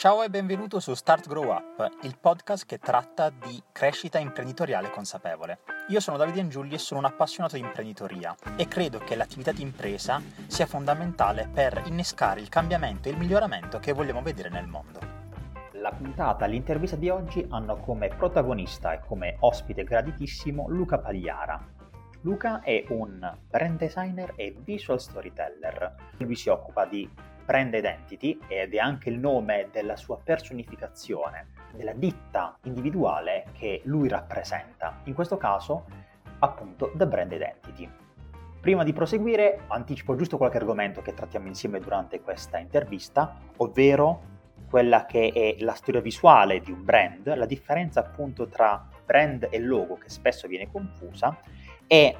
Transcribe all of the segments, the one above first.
Ciao e benvenuto su Start Grow Up, il podcast che tratta di crescita imprenditoriale consapevole. Io sono Davide Angiulli e sono un appassionato di imprenditoria e credo che l'attività di impresa sia fondamentale per innescare il cambiamento e il miglioramento che vogliamo vedere nel mondo. La puntata, l'intervista di oggi hanno come protagonista e come ospite graditissimo Luca Pagliara. Luca è un brand designer e visual storyteller. Lui si occupa di brand identity ed è anche il nome della sua personificazione, della ditta individuale che lui rappresenta, in questo caso appunto The Brand Identity. Prima di proseguire anticipo giusto qualche argomento che trattiamo insieme durante questa intervista, ovvero quella che è la storia visuale di un brand, la differenza appunto tra brand e logo che spesso viene confusa e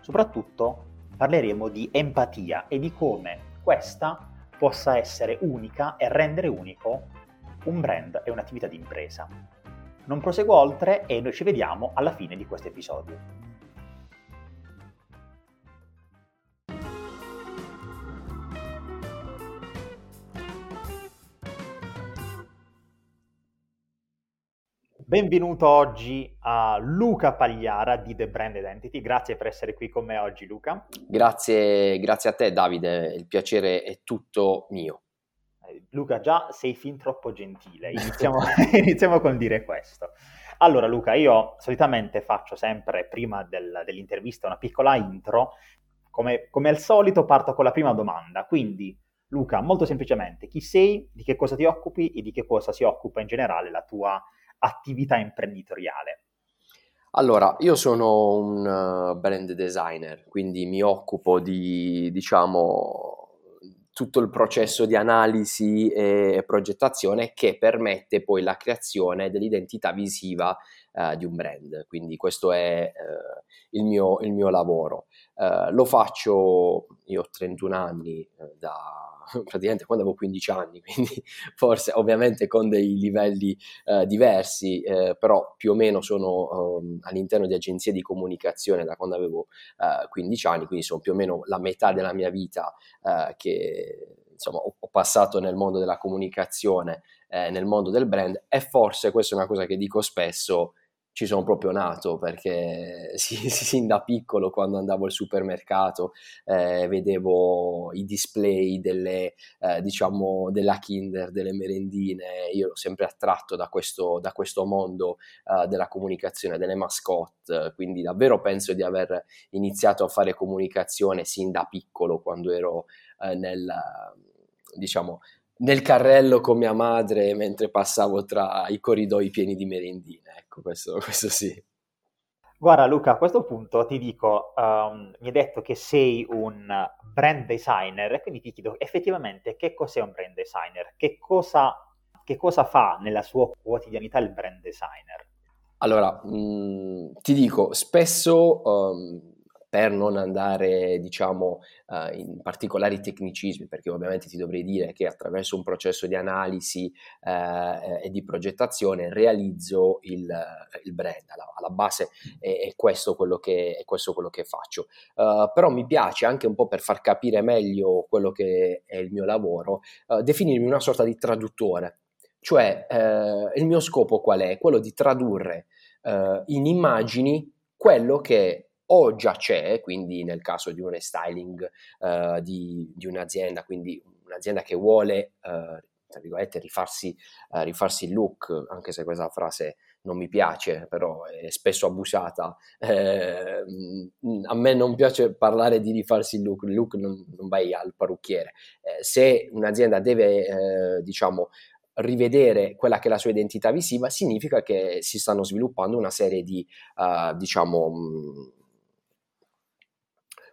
soprattutto parleremo di empatia e di come questa possa essere unica e rendere unico un brand e un'attività di impresa. Non proseguo oltre e noi ci vediamo alla fine di questo episodio. Benvenuto oggi a Luca Pagliara di The Brand Identity. Grazie per essere qui con me oggi, Luca. Grazie, grazie a te, Davide. Il piacere è tutto mio. Eh, Luca, già sei fin troppo gentile. Iniziamo, iniziamo col dire questo. Allora, Luca, io solitamente faccio sempre prima del, dell'intervista una piccola intro. Come, come al solito, parto con la prima domanda. Quindi, Luca, molto semplicemente, chi sei, di che cosa ti occupi e di che cosa si occupa in generale la tua attività imprenditoriale? Allora, io sono un uh, brand designer, quindi mi occupo di, diciamo, tutto il processo di analisi e progettazione che permette poi la creazione dell'identità visiva uh, di un brand. Quindi questo è uh, il, mio, il, mio, lavoro. Uh, lo faccio, io ho 31 anni da praticamente quando avevo 15 anni, quindi forse ovviamente con dei livelli eh, diversi, eh, però più o meno sono um, all'interno di agenzie di comunicazione da quando avevo eh, 15 anni, quindi sono più o meno la metà della mia vita eh, che insomma ho, ho, passato nel mondo della comunicazione, eh, nel mondo del brand. E forse questa è una cosa che dico spesso, ci sono proprio nato perché sin da piccolo quando andavo al supermercato eh, vedevo i display delle, eh, diciamo, della Kinder, delle merendine, io ero sempre attratto da questo, da questo mondo eh, della comunicazione, delle mascotte, quindi davvero penso di aver iniziato a fare comunicazione sin da piccolo quando ero eh, nel, diciamo, nel carrello con mia madre mentre passavo tra i corridoi pieni di merendine. Ecco, questo, questo sì. Guarda Luca, a questo punto ti dico, um, mi hai detto che sei un brand designer e quindi ti chiedo effettivamente che cos'è un brand designer, che cosa, che cosa fa nella sua quotidianità il brand designer? Allora, mh, mm, ti dico, spesso um, per non andare, diciamo, uh, in particolari tecnicismi, perché ovviamente ti dovrei dire che attraverso un processo di analisi uh, e di progettazione realizzo il, il brand. Alla, alla base è, è, questo quello che, è questo quello che faccio. Uh, però mi piace anche un po' per far capire meglio quello che è il mio lavoro, definirmi una sorta di traduttore. Cioè, il mio scopo qual è? Quello di tradurre in immagini quello che o già c'è, quindi nel caso di un restyling uh, di, di, un'azienda, quindi un'azienda che vuole, uh, tra virgolette, rifarsi, uh, rifarsi, il look, anche se questa frase non mi piace, però è spesso abusata. Eh, a me non piace parlare di rifarsi il look, il look non, non vai al parrucchiere. Eh, se un'azienda deve, eh, diciamo, rivedere quella che è la sua identità visiva, significa che si stanno sviluppando una serie di, diciamo, mh,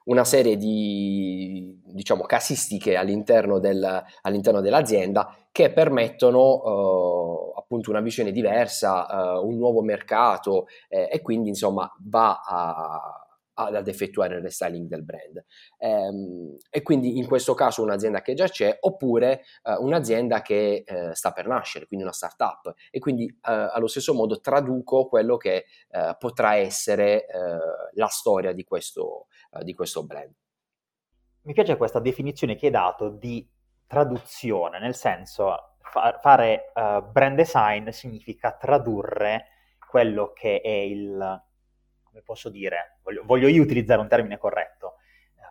una serie di diciamo, casistiche all'interno, del, all'interno dell'azienda che permettono uh, appunto una visione diversa, uh, un nuovo mercato eh, e quindi insomma va a, ad effettuare il restyling del brand. Ehm, e quindi in questo caso un'azienda che già c'è oppure eh, un'azienda che eh, sta per nascere, quindi una startup. E quindi eh, allo stesso modo traduco quello che eh, potrà essere eh, la storia di questo, eh, di questo brand. Mi piace questa definizione che hai dato di traduzione, nel senso fa- fare uh, brand design significa tradurre quello che è il, come posso dire, voglio, voglio io utilizzare un termine corretto,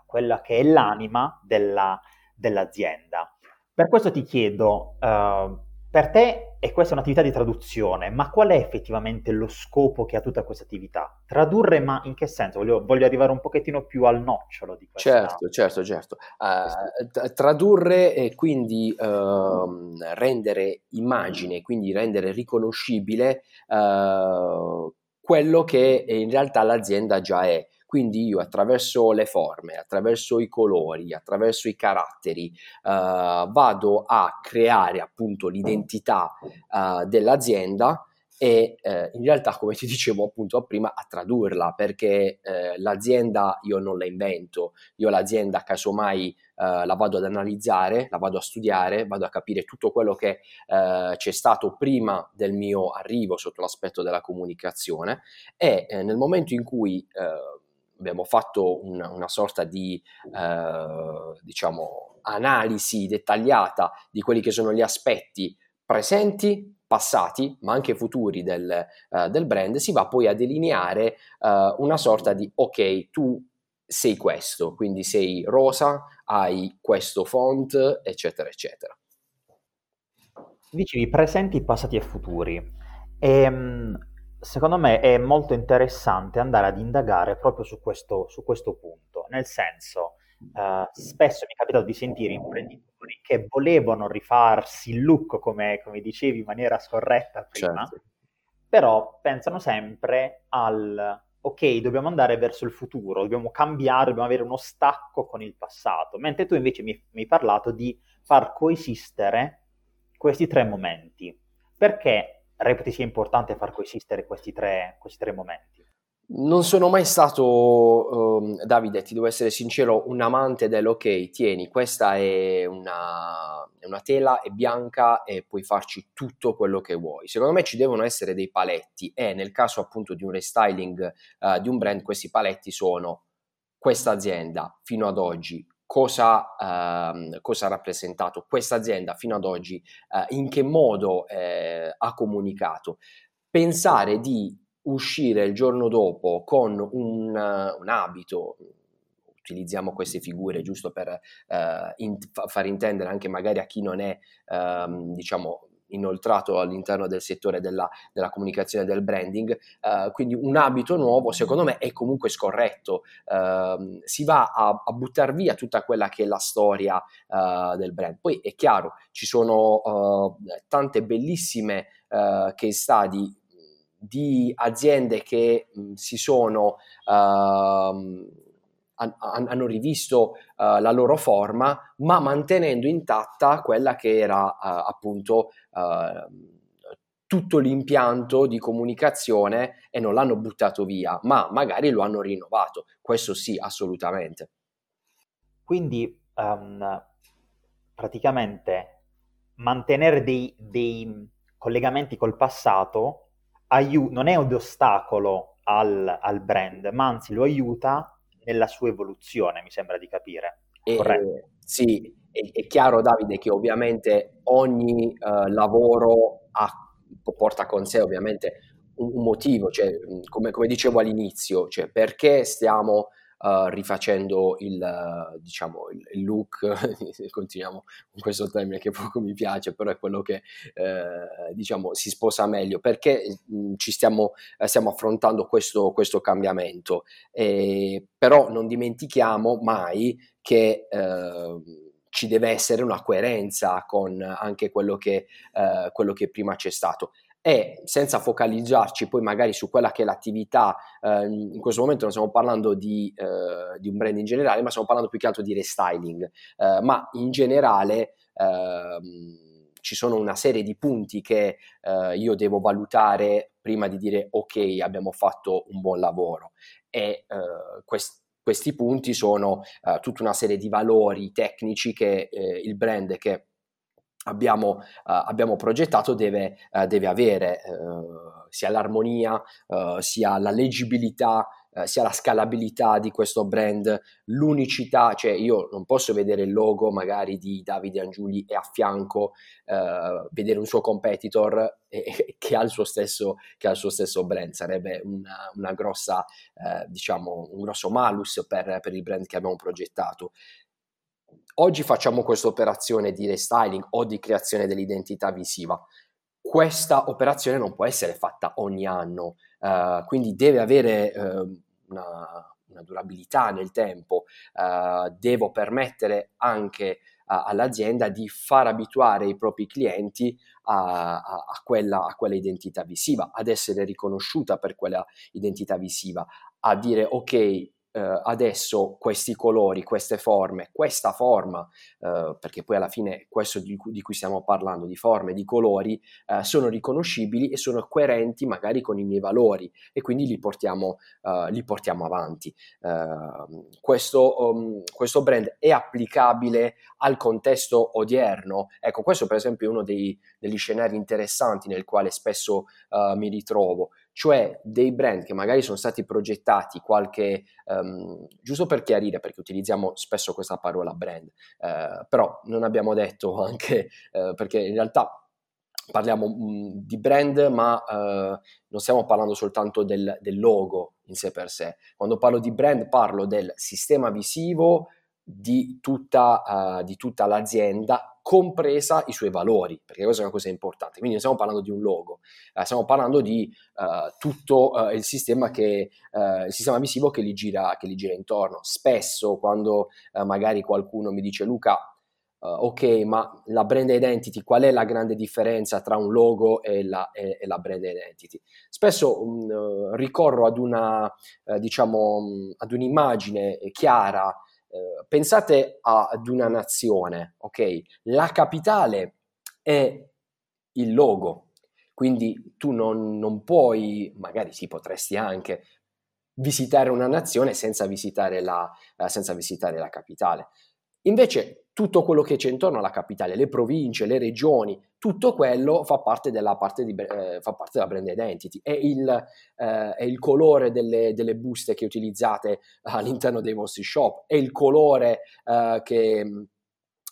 quella che è l'anima della, dell'azienda. Per questo ti chiedo, uh, per te e questa è un'attività di traduzione, ma qual è effettivamente lo scopo che ha tutta questa attività? Tradurre, ma in che senso? Voglio, voglio arrivare un pochettino più al nocciolo di questo. Certo, certo, certo. Uh, tradurre e quindi uh, rendere immagine, quindi rendere riconoscibile uh, quello che in realtà l'azienda già è. Quindi io attraverso le forme, attraverso i colori, attraverso i caratteri, uh, vado a creare appunto l'identità uh, dell'azienda e eh, in realtà come ti dicevo appunto prima a tradurla perché eh, l'azienda io non la invento. Io l'azienda casomai eh, la vado ad analizzare la vado a studiare vado a capire tutto quello che eh, c'è stato prima del mio arrivo sotto l'aspetto della comunicazione e nel momento in cui abbiamo fatto una, una sorta di eh, diciamo, analisi dettagliata di quelli che sono gli aspetti presenti, passati, ma anche futuri del, uh, del brand, si va poi a delineare uh, una sorta di ok, tu sei questo, quindi sei rosa, hai questo font, eccetera, eccetera. Dicevi presenti, passati e futuri. Ehm, secondo me è molto interessante andare ad indagare proprio su questo, su questo punto, nel senso, uh, spesso mi è capitato di sentire imprenditori che volevano rifarsi il look, come, come dicevi, in maniera scorretta prima, certo. però pensano sempre al ok, dobbiamo andare verso il futuro, dobbiamo cambiare, dobbiamo avere uno stacco con il passato, mentre tu invece mi, mi hai parlato di far coesistere questi tre momenti. Perché reputi sia importante far coesistere questi tre, questi tre momenti? Non sono mai stato, um, Davide, ti devo essere sincero, un amante dell'ok, tieni, questa è una, una, tela, è bianca e puoi farci tutto quello che vuoi. Secondo me ci devono essere dei paletti e nel caso appunto di un restyling uh, di un brand, questi paletti sono questa azienda fino ad oggi cosa, ehm, cosa ha rappresentato questa azienda fino ad oggi, eh, in che modo eh, ha comunicato. Pensare di uscire il giorno dopo con un, un abito, utilizziamo queste figure giusto per eh, in, far intendere anche magari a chi non è, ehm, diciamo, inoltrato all'interno del settore della, della comunicazione del branding, uh, quindi un abito nuovo secondo me è comunque scorretto, uh, si va a, a buttare via tutta quella che è la storia uh, del brand. Poi è chiaro, ci sono tante bellissime case study di aziende che mh, si sono uh, hanno rivisto uh, la loro forma, ma mantenendo intatta quella che era uh, appunto uh, tutto l'impianto di comunicazione e non l'hanno buttato via, ma magari lo hanno rinnovato. Questo sì, assolutamente. Quindi um, praticamente mantenere dei, dei, collegamenti col passato aiu- non è un ostacolo al, al brand, ma anzi lo aiuta nella sua evoluzione, mi sembra di capire. E, sì, è, è, chiaro Davide che ovviamente ogni uh, lavoro ha, porta con sé ovviamente un, un motivo, cioè, come, come, dicevo all'inizio, cioè perché stiamo uh, rifacendo il, uh, diciamo, il, il look, continuiamo con questo termine che poco mi piace, però è quello che uh, diciamo, si sposa meglio, perché mh, ci stiamo, eh, stiamo affrontando questo, questo cambiamento. E, però non dimentichiamo mai che ehm, ci deve essere una coerenza con anche quello che, eh, quello che prima c'è stato e senza focalizzarci poi magari su quella che è l'attività, eh, in questo momento non stiamo parlando di, eh, di, un brand in generale, ma stiamo parlando più che altro di restyling, eh, ma in generale ehm, ci sono una serie di punti che eh, io devo valutare prima di dire ok abbiamo fatto un buon lavoro e eh, quest- questi punti sono eh, tutta una serie di valori tecnici che il brand che abbiamo, uh, abbiamo progettato deve, uh, deve avere uh, sia l'armonia, sia la leggibilità eh, sia la scalabilità di questo brand, l'unicità, cioè io non posso vedere il logo magari di Davide Angiuli e a fianco eh, vedere un suo competitor e, che, ha il suo stesso, che ha il suo stesso brand, sarebbe una, una grossa, eh, diciamo, un grosso malus per, per il brand che abbiamo progettato. Oggi facciamo questa operazione di restyling o di creazione dell'identità visiva. Questa operazione non può essere fatta ogni anno, uh, quindi deve avere uh, una, una, durabilità nel tempo, uh, devo permettere anche all'azienda di far abituare i propri clienti a, a, a, quella, a, quella, identità visiva, ad essere riconosciuta per quella identità visiva, a dire ok, eh, adesso questi colori, queste forme, questa forma, eh, perché poi alla fine questo di cui, di cui, stiamo parlando, di forme, di colori, eh, sono riconoscibili e sono coerenti magari con i miei valori e quindi li portiamo, eh, li portiamo avanti. Ehm, questo, um, questo brand è applicabile al contesto odierno. Ecco, questo per esempio è uno dei, degli scenari interessanti nel quale spesso uh, mi ritrovo cioè dei brand che magari sono stati progettati qualche, um, giusto per chiarire, perché utilizziamo spesso questa parola brand, uh, però non abbiamo detto anche, uh, perché in realtà parliamo mh, mm, di brand, ma uh, non stiamo parlando soltanto del, del, logo in sé per sé. Quando parlo di brand parlo del sistema visivo di tutta, di tutta l'azienda compresa i suoi valori, perché questa è una cosa importante. Quindi non stiamo parlando di un logo, eh, stiamo parlando di uh, tutto uh, il, sistema che, uh, il sistema visivo che gli, gira, che gli gira intorno. Spesso quando magari qualcuno mi dice Luca, ok, ma la brand identity, qual è la grande differenza tra un logo e la, e, e la brand identity? Spesso um, ricorro ad una, diciamo, ad un'immagine chiara pensate ad una nazione, ok? La capitale è il logo, quindi tu non, non puoi, magari sì, potresti anche visitare una nazione senza visitare la, uh, senza visitare la capitale. Invece tutto quello che c'è intorno alla capitale, le province, le regioni, tutto quello fa parte della, parte di, eh, fa parte della brand identity. È il, eh, è il colore delle, delle, buste che utilizzate all'interno dei vostri shop, è il colore, eh, che,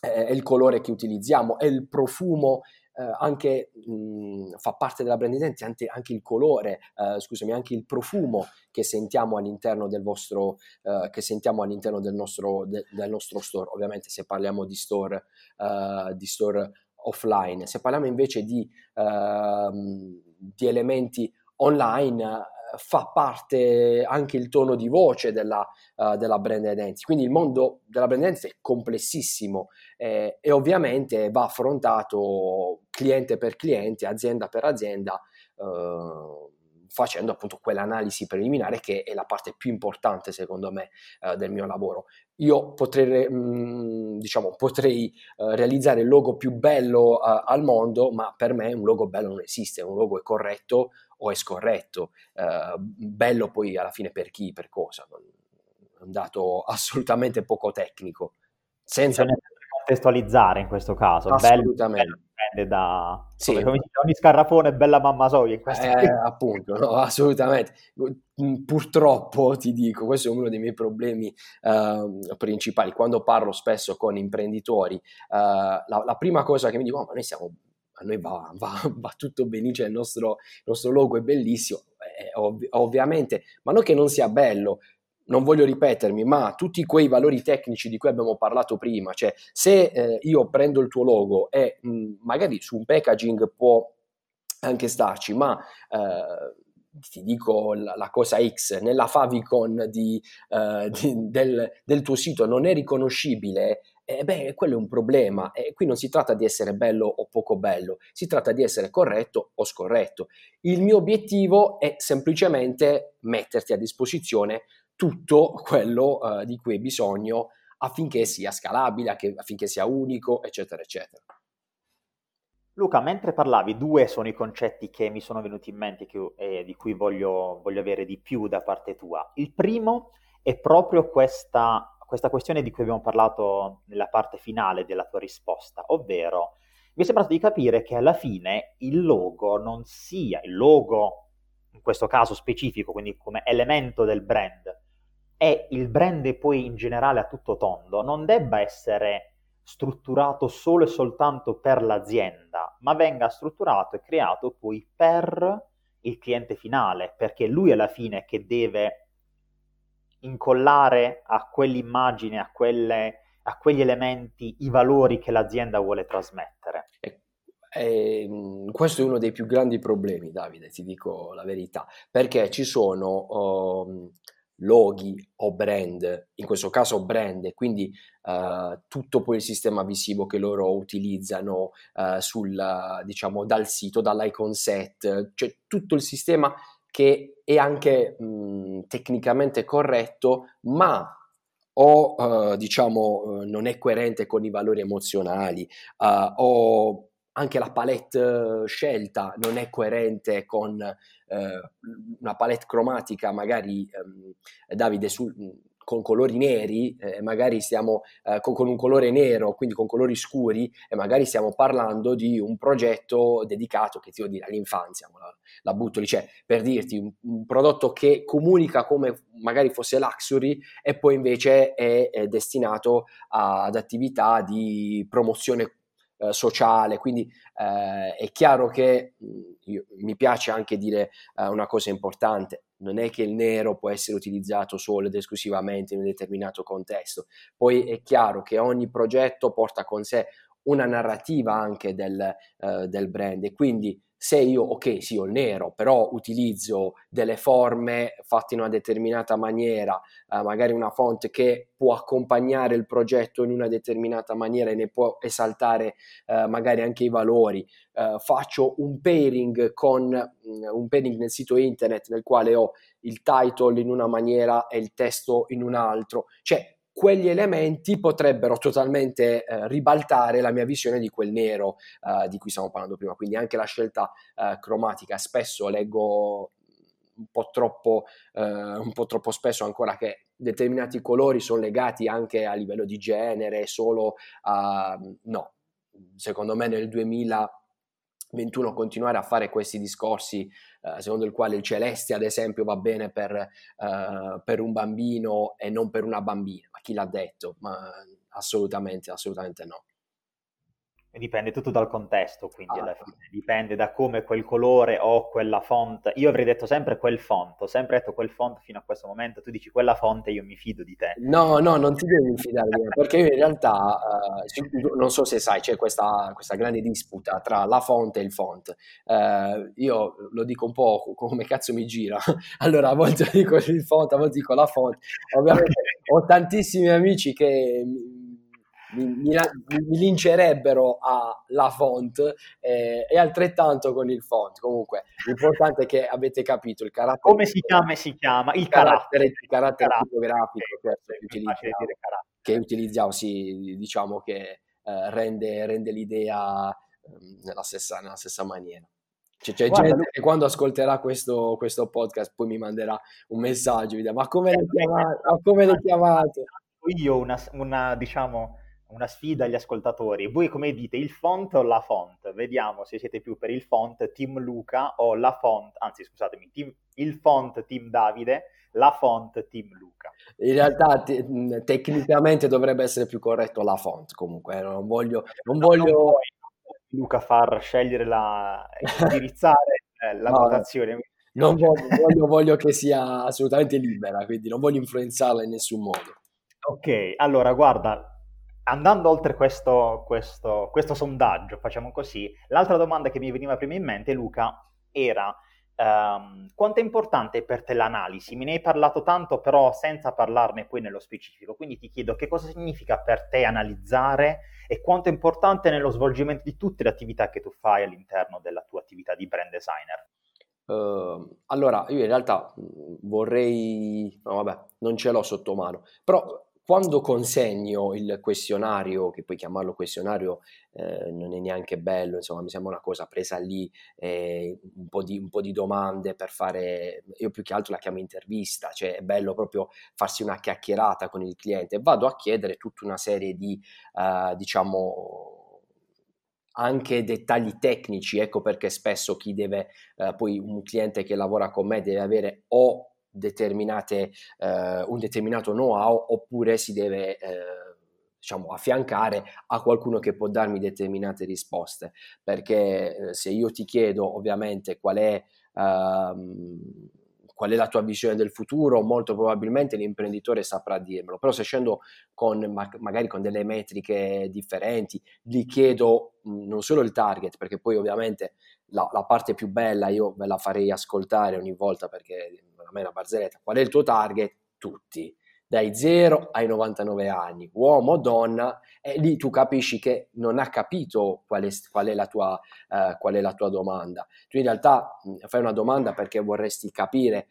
è il colore che utilizziamo, è il profumo anche mh, fa parte della brand identity anche, anche il colore, eh, scusami, anche il profumo che sentiamo all'interno del vostro, eh, che sentiamo all'interno del nostro, de, del nostro store. Ovviamente se parliamo di store, eh, di store offline, se parliamo invece di, ehm, di elementi online, fa parte anche il tono di voce della, uh, della brand identity. Quindi il mondo della brand identity è complessissimo eh, e ovviamente va affrontato cliente per cliente, azienda per azienda. Uh, facendo appunto quell'analisi preliminare che è la parte più importante secondo me uh, del mio lavoro. Io potrei, mh, mm, diciamo, potrei uh, realizzare il logo più bello uh, al mondo, ma per me un logo bello non esiste, un logo è corretto o è scorretto, bello poi alla fine per chi, per cosa, è un dato assolutamente poco tecnico. Senza contestualizzare in questo caso. Assolutamente. Bello, dipende da... Sì. Come, come dice, ogni scarrafone è bella mamma soia in questo eh, appunto, no, assolutamente. Mm, purtroppo ti dico, questo è uno dei miei problemi uh, principali. Quando parlo spesso con imprenditori, uh, la, la, prima cosa che mi dicono, oh, ma noi siamo a noi va, va, va, tutto benissimo, il nostro, il nostro logo è bellissimo, eh, ov- ovviamente, ma non che non sia bello, non voglio ripetermi, ma tutti quei valori tecnici di cui abbiamo parlato prima, cioè se eh, io prendo il tuo logo e mh, magari su un packaging può anche starci, ma eh, ti dico la, la, cosa X, nella favicon di, uh, di, del, del, tuo sito non è riconoscibile, eh, beh, quello è un problema. E qui non si tratta di essere bello o poco bello, si tratta di essere corretto o scorretto. Il mio obiettivo è semplicemente metterti a disposizione tutto quello uh, di cui hai bisogno affinché sia scalabile, affinché sia unico, eccetera, eccetera. Luca, mentre parlavi, due sono i concetti che mi sono venuti in mente e eh, di cui voglio, voglio, avere di più da parte tua. Il primo è proprio questa, questa, questione di cui abbiamo parlato nella parte finale della tua risposta, ovvero mi è sembrato di capire che alla fine il logo non sia il logo in questo caso specifico, quindi come elemento del brand, e il brand poi in generale a tutto tondo, non debba essere strutturato solo e soltanto per l'azienda, ma venga strutturato e creato poi per il cliente finale, perché lui alla fine che deve incollare a quell'immagine, a, quelle, a quegli elementi i valori che l'azienda vuole trasmettere. E, e, questo è uno dei più grandi problemi, Davide, ti dico la verità, perché ci sono... Um, loghi o brand, in questo caso brand, quindi uh, tutto poi il sistema visivo che loro utilizzano uh, sul, diciamo, dal sito, dall'icon set, cioè tutto il sistema che è anche mh, tecnicamente corretto, ma o uh, diciamo non è coerente con i valori emozionali o anche la palette scelta non è coerente con eh, una palette cromatica, magari ehm, Davide su, con colori neri, eh, magari stiamo eh, con, con, un colore nero, quindi con colori scuri, e magari stiamo parlando di un progetto dedicato, che ti devo dire, all'infanzia, la, la butto lì, cioè per dirti un, un, prodotto che comunica come magari fosse luxury e poi invece è, è destinato a, ad attività di promozione eh, sociale, quindi eh, è chiaro che mm, io, mi piace anche dire eh, una cosa importante, non è che il nero può essere utilizzato solo ed esclusivamente in un determinato contesto, poi è chiaro che ogni progetto porta con sé una narrativa anche del, uh, del brand. E quindi se io, ok, sì, ho il nero, però utilizzo delle forme fatte in una determinata maniera, eh, magari una font che può accompagnare il progetto in una determinata maniera e ne può esaltare eh, magari anche i valori, eh, faccio un pairing con mh, mm, un pairing nel sito internet nel quale ho il title in una maniera e il testo in un altro, cioè quegli elementi potrebbero totalmente eh, ribaltare la mia visione di quel nero eh, di cui stiamo parlando prima. Quindi anche la scelta eh, cromatica, spesso leggo un po, troppo, eh, un po' troppo spesso ancora che determinati colori sono legati anche a livello di genere, solo a... no, secondo me nel 2000 21 continuare a fare questi discorsi eh, secondo il quale il celeste ad esempio va bene per, eh, per, un bambino e non per una bambina, ma chi l'ha detto? Ma assolutamente, assolutamente no. Dipende tutto dal contesto, quindi ah. alla fine dipende da come quel colore o quella font. Io avrei detto sempre quel font, ho sempre detto quel font fino a questo momento. Tu dici quella font e io mi fido di te. No, no, non ti devi fidare di me, perché io in realtà, uh, non so se sai, c'è questa, questa, grande disputa tra la font e il font. Uh, io lo dico un po' come cazzo mi gira. allora, a volte dico il font, a volte dico la font. Ovviamente ho tantissimi amici che mi, mi, mi lincerebbero alla font eh, e altrettanto con il font. Comunque, l'importante è che avete capito il carattere. Come si chiama? Si chiama il, carattere, il carattere, carattere tipografico certo, che, utilizziamo, che utilizziamo, sì, diciamo che eh, rende, rende, l'idea eh, nella, stessa, nella stessa maniera. C'è, Guarda, gente che quando ascolterà questo, questo, podcast poi mi manderà un messaggio, mi dirà ma come? Ma come le chiamate? Io una, una diciamo, una sfida agli ascoltatori. Voi come dite, il font o la font? Vediamo se siete più per il font Team Luca o la font, anzi scusatemi, team, il font Team Davide, la font Team Luca. In realtà te- tecnicamente dovrebbe essere più corretto la font comunque, eh, non voglio... Non voglio... Non Luca far scegliere la... indirizzare eh, la no, votazione. Non voglio, voglio, voglio che sia assolutamente libera, quindi non voglio influenzarla in nessun modo. Ok, allora guarda, andando oltre questo, questo, questo, sondaggio, facciamo così, l'altra domanda che mi veniva prima in mente, Luca, era um, quanto è importante per te l'analisi? Me ne hai parlato tanto, però senza parlarne poi nello specifico, quindi ti chiedo che cosa significa per te analizzare e quanto è importante nello svolgimento di tutte le attività che tu fai all'interno della tua attività di brand designer. Uh, allora, io in realtà vorrei, no, vabbè, non ce l'ho sotto mano, però quando consegno il questionario, che puoi chiamarlo questionario, eh, non è neanche bello, insomma, mi sembra una cosa presa lì, eh, un, po di, un, po di, domande per fare, io più che altro la chiamo intervista, cioè è bello proprio farsi una chiacchierata con il cliente, vado a chiedere tutta una serie di, uh, diciamo, anche dettagli tecnici, ecco perché spesso chi deve, eh, poi un cliente che lavora con me deve avere o determinate, eh, un determinato know-how oppure si deve eh, diciamo, affiancare a qualcuno che può darmi determinate risposte, perché eh, se io ti chiedo ovviamente qual è, uh, qual è la tua visione del futuro, molto probabilmente l'imprenditore saprà dirmelo, però se scendo con, magari con delle metriche differenti, gli chiedo mh, non solo il target, perché poi ovviamente la, la, parte più bella io ve la farei ascoltare ogni volta perché me una barzelletta, qual è il tuo target? Tutti dai 0 ai 99 anni, uomo o donna, e lì tu capisci che non ha capito qual è, qual è, la, tua, uh, qual è la tua domanda. Tu in realtà mh, fai una domanda perché vorresti capire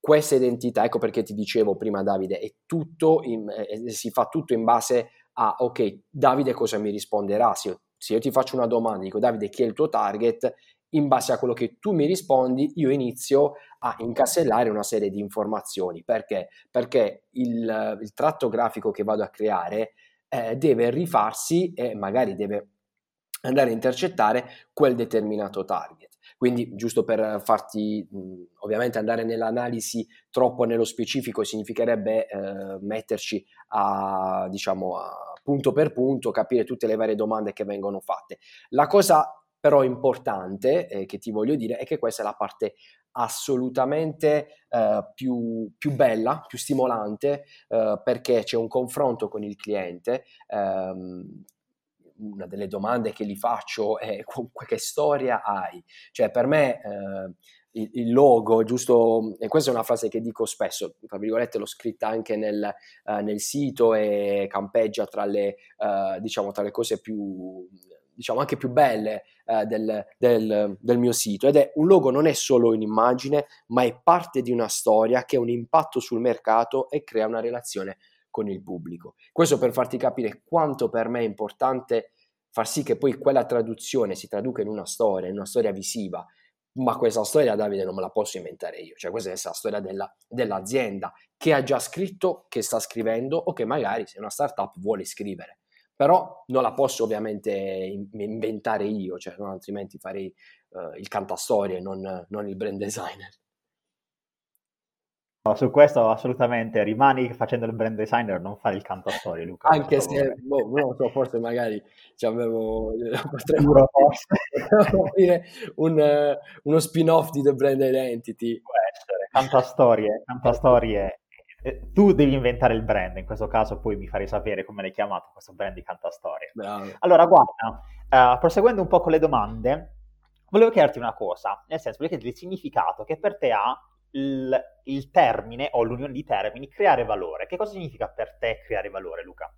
questa identità, ecco perché ti dicevo prima Davide, è tutto in, eh, si fa tutto in base a, ok, Davide cosa mi risponderà? Se io, se io ti faccio una domanda, dico Davide chi è il tuo target? In base a quello che tu mi rispondi, io inizio a incasellare una serie di informazioni. Perché? Perché il, il tratto grafico che vado a creare eh, deve rifarsi e magari deve andare a intercettare quel determinato target. Quindi, giusto per farti, ovviamente andare nell'analisi troppo nello specifico significherebbe eh, metterci a, diciamo, a punto per punto, capire tutte le varie domande che vengono fatte. La cosa però importante eh, che ti voglio dire è che questa è la parte assolutamente eh, più, più, bella, più stimolante, eh, perché c'è un confronto con il cliente. Ehm, una delle domande che gli faccio è che storia hai? Cioè per me eh, il, il, logo, giusto, e questa è una frase che dico spesso, tra virgolette l'ho scritta anche nel, uh, nel sito e campeggia tra le, uh, diciamo, tra le cose più diciamo anche più belle eh, del, del, del, mio sito. Ed è un logo non è solo un'immagine ma è parte di una storia che ha un impatto sul mercato e crea una relazione con il pubblico. Questo per farti capire quanto per me è importante far sì che poi quella traduzione si traduca in una storia in una storia visiva. Ma questa storia Davide non me la posso inventare io, cioè questa è la storia della, dell'azienda che ha già scritto, che sta scrivendo o che magari se una startup vuole scrivere però non la posso ovviamente inventare io, cioè, no? altrimenti farei uh, il cantastorie, non, non il brand designer. No, su questo assolutamente rimani facendo il brand designer, non fare il cantastorie, Luca. Anche se, boh, non so, forse magari ci avevo, potremmo dire un, uh, uno spin-off di The Brand Identity. Può essere, cantastorie, cantastorie eh, tu devi inventare il brand, in questo caso poi mi farei sapere come l'hai chiamato questo brand di Cantastoria. Bravo. Allora, guarda, uh, proseguendo un po' con le domande, volevo chiederti una cosa, nel senso, volevo chiederti il significato che per te ha il, il termine o l'unione di termini creare valore. Che cosa significa per te creare valore, Luca?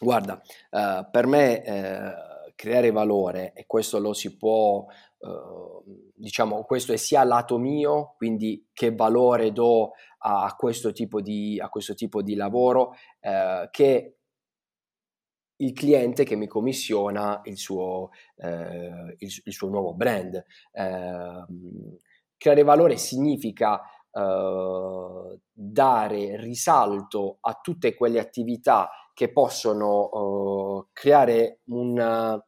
Guarda, uh, per me uh, creare valore, e questo lo si può, uh, diciamo, questo è sia lato mio, quindi che valore do a, questo, tipo di, questo tipo di lavoro, che il cliente che mi commissiona il suo, il, il suo nuovo brand. Ehm, creare valore significa Uh, dare risalto a tutte quelle attività che possono uh, creare un,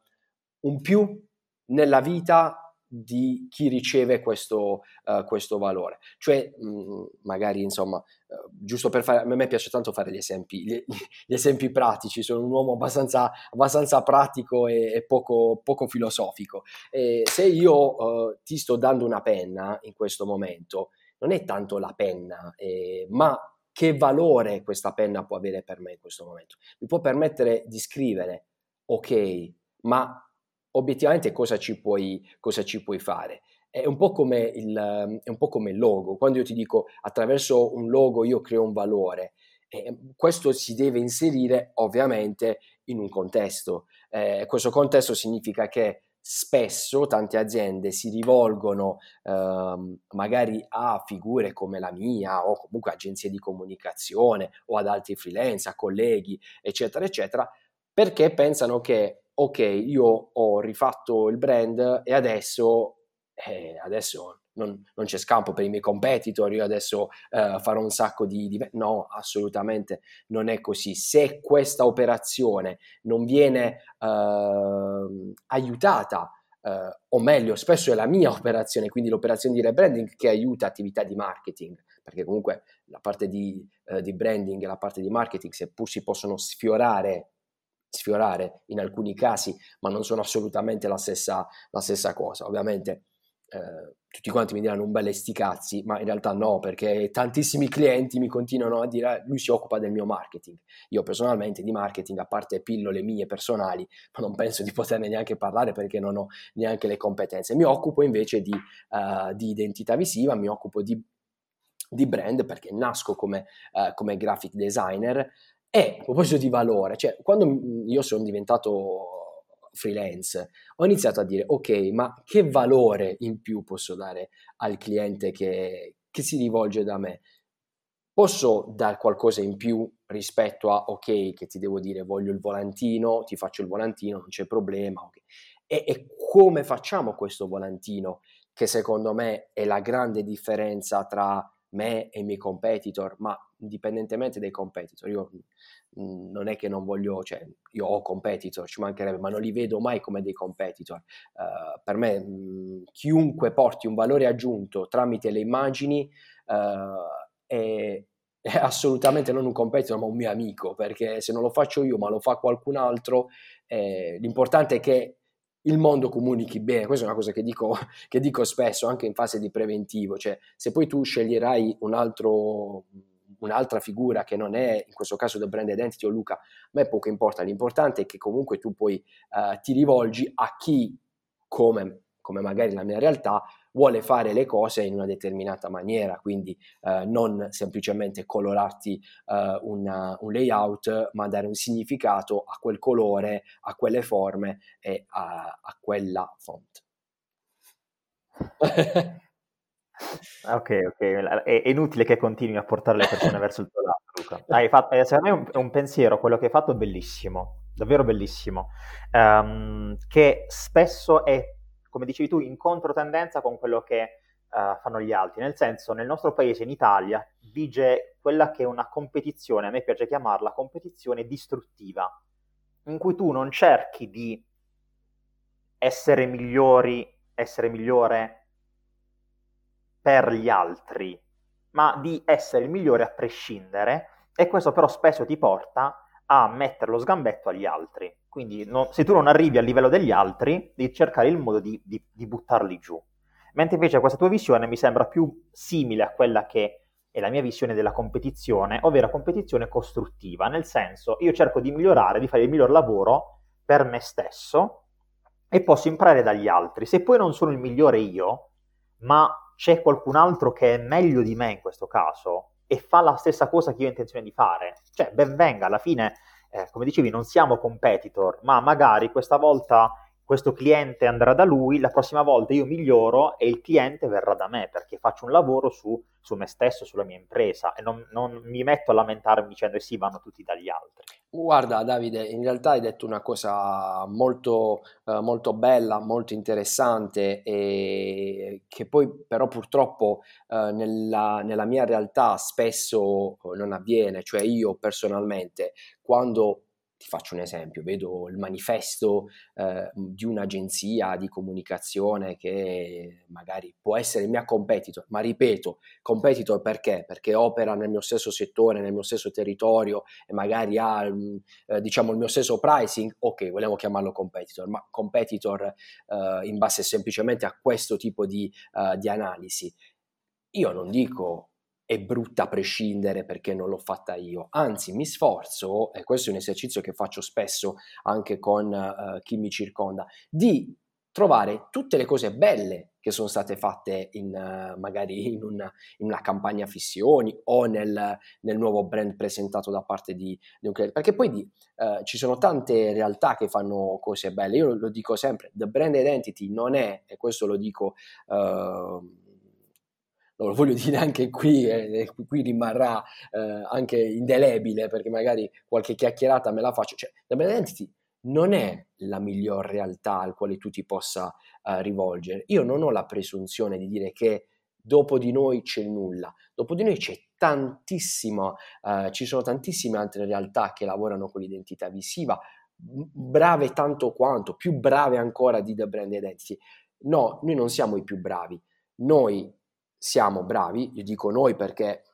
un, più nella vita di chi riceve questo, uh, questo valore. Cioè, mh, mm, magari, insomma, giusto per fare, a me piace tanto fare gli esempi, gli, gli esempi pratici, sono un uomo abbastanza, abbastanza pratico e, e poco, poco, filosofico. E se io ti sto dando una penna in questo momento, non è tanto la penna, eh, ma che valore questa penna può avere per me in questo momento. Mi può permettere di scrivere, ok, ma obiettivamente cosa ci puoi, cosa ci puoi fare? È un, il, è un, po come il, logo. Quando io ti dico attraverso un logo io creo un valore, eh, questo si deve inserire ovviamente in un contesto. Eh, questo contesto significa che spesso tante aziende si rivolgono eh, magari a figure come la mia o comunque agenzie di comunicazione o ad altri freelance, a colleghi, eccetera, eccetera, perché pensano che, ok, io ho rifatto il brand e adesso, eh, adesso non, non, c'è scampo per i miei competitor, io adesso uh, farò un sacco di, di... No, assolutamente non è così. Se questa operazione non viene uh, aiutata Uh, o meglio, spesso è la mia operazione, quindi l'operazione di rebranding che aiuta attività di marketing, perché comunque la parte di, uh, di branding e la parte di marketing, seppur si possono sfiorare sfiorare in alcuni casi, ma non sono assolutamente la stessa, la stessa cosa. Ovviamente eh, tutti quanti mi diranno un bel sticazzi, ma in realtà no, perché tantissimi clienti mi continuano a dire eh, lui si occupa del mio marketing. Io personalmente di marketing, a parte pillole mie personali, non penso di poterne neanche parlare perché non ho neanche le competenze. Mi occupo invece di, uh, di identità visiva, mi occupo di, di brand perché nasco come, uh, come graphic designer e a proposito di valore, cioè quando io sono diventato freelance, ho iniziato a dire ok, ma che valore in più posso dare al cliente che, che si rivolge da me? Posso dare qualcosa in più rispetto a ok, che ti devo dire voglio il volantino, ti faccio il volantino, non c'è problema. Okay. E, e come facciamo questo volantino? Che secondo me è la grande differenza tra me e i miei competitor, ma indipendentemente dai competitor, io mh, non è che non voglio, cioè io ho competitor, ci mancherebbe, ma non li vedo mai come dei competitor. Uh, per me mh, chiunque porti un valore aggiunto tramite le immagini uh, è, è assolutamente non un competitor, ma un mio amico, perché se non lo faccio io, ma lo fa qualcun altro, eh, l'importante è che il mondo comunichi bene, questa è una cosa che dico, che dico spesso anche in fase di preventivo, cioè se poi tu sceglierai un altro, un'altra figura che non è in questo caso The Brand Identity o Luca, a me poco importa, l'importante è che comunque tu poi uh, ti rivolgi a chi, come, come magari la mia realtà, vuole fare le cose in una determinata maniera, quindi eh, non semplicemente colorarti eh, una, un layout, ma dare un significato a quel colore, a quelle forme e a, a quella font. ok, ok, è, è, inutile che continui a portare le persone verso il tuo lato, Luca. Hai fatto, eh, secondo me è un, è un, pensiero, quello che hai fatto è bellissimo, davvero bellissimo, um, che spesso è come dicevi tu, in controtendenza con quello che uh, fanno gli altri. Nel senso, nel nostro paese, in Italia, vige quella che è una competizione, a me piace chiamarla competizione distruttiva, in cui tu non cerchi di essere migliori, essere migliore per gli altri, ma di essere il migliore a prescindere, e questo però spesso ti porta a mettere lo sgambetto agli altri. Quindi no, se tu non arrivi al livello degli altri, devi cercare il modo di, di, di buttarli giù. Mentre invece questa tua visione mi sembra più simile a quella che è la mia visione della competizione, ovvero competizione costruttiva, nel senso io cerco di migliorare, di fare il miglior lavoro per me stesso e posso imparare dagli altri. Se poi non sono il migliore io, ma c'è qualcun altro che è meglio di me in questo caso e fa la stessa cosa che io ho intenzione di fare, cioè ben venga, alla fine eh, come dicevi, non siamo competitor, ma magari questa volta questo cliente andrà da lui, la prossima volta io miglioro e il cliente verrà da me perché faccio un lavoro su, su me stesso, sulla mia impresa e non, non, mi metto a lamentarmi dicendo eh sì, vanno tutti dagli altri. Guarda Davide, in realtà hai detto una cosa molto, eh, molto bella, molto interessante e che poi però purtroppo eh, nella, nella mia realtà spesso non avviene, cioè io personalmente quando ti faccio un esempio, vedo il manifesto eh, di un'agenzia di comunicazione che magari può essere il mio competitor, ma ripeto, competitor perché? Perché opera nel mio stesso settore, nel mio stesso territorio e magari ha mm, eh, diciamo il mio stesso pricing, ok, vogliamo chiamarlo competitor, ma competitor eh, in base semplicemente a questo tipo di, uh, di analisi. Io non dico è brutta a prescindere perché non l'ho fatta io, anzi mi sforzo, e questo è un esercizio che faccio spesso anche con uh, chi mi circonda, di trovare tutte le cose belle che sono state fatte in, uh, magari in una, in una, campagna fissioni o nel, nel, nuovo brand presentato da parte di, di un cliente, perché poi di, uh, ci sono tante realtà che fanno cose belle, io lo, dico sempre, the brand identity non è, e questo lo dico non lo voglio dire anche qui, eh, qui rimarrà eh, anche indelebile perché magari qualche chiacchierata me la faccio. Cioè, la brand identity non è la miglior realtà al quale tu ti possa uh, rivolgere. Io non ho la presunzione di dire che dopo di noi c'è nulla, dopo di noi c'è tantissimo, uh, ci sono tantissime altre realtà che lavorano con l'identità visiva, brave tanto quanto, più brave ancora di The Brand Identity. No, noi non siamo i più bravi, noi siamo bravi, io dico noi perché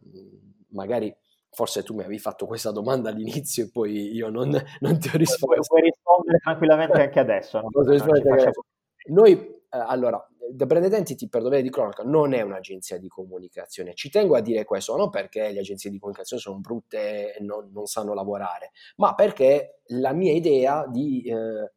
magari forse tu mi avevi fatto questa domanda all'inizio e poi io non, non ti ho risposto. Puoi, rispondere tranquillamente anche adesso. No? Noi, eh, allora, The Brand Identity, per dovere di cronaca, non è un'agenzia di comunicazione. Ci tengo a dire questo, non perché le agenzie di comunicazione sono brutte e non, non sanno lavorare, ma perché la mia idea di, eh,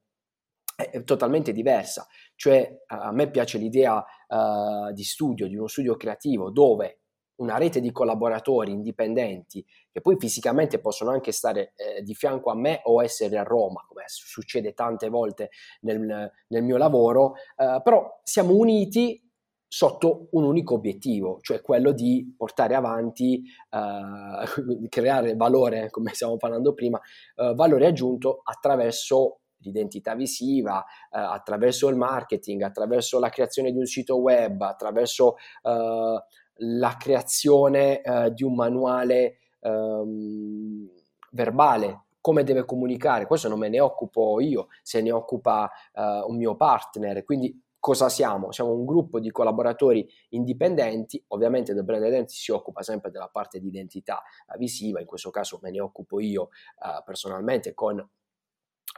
è totalmente diversa. Cioè, a me piace l'idea uh, di studio, di uno studio creativo, dove una rete di collaboratori indipendenti che poi fisicamente possono anche stare eh, di fianco a me o essere a Roma, come succede tante volte nel, nel mio lavoro, eh, però siamo uniti sotto un unico obiettivo, cioè quello di portare avanti, eh, creare valore, come stiamo parlando prima, eh, valore aggiunto attraverso l'identità visiva, eh, attraverso il marketing, attraverso la creazione di un sito web, attraverso eh, la creazione eh, di un manuale ehm, verbale, come deve comunicare. Questo non me ne occupo io, se ne occupa eh, un mio partner. Quindi cosa siamo? Siamo un gruppo di collaboratori indipendenti, ovviamente The Brand Identity si occupa sempre della parte di identità visiva, in questo caso me ne occupo io eh, personalmente con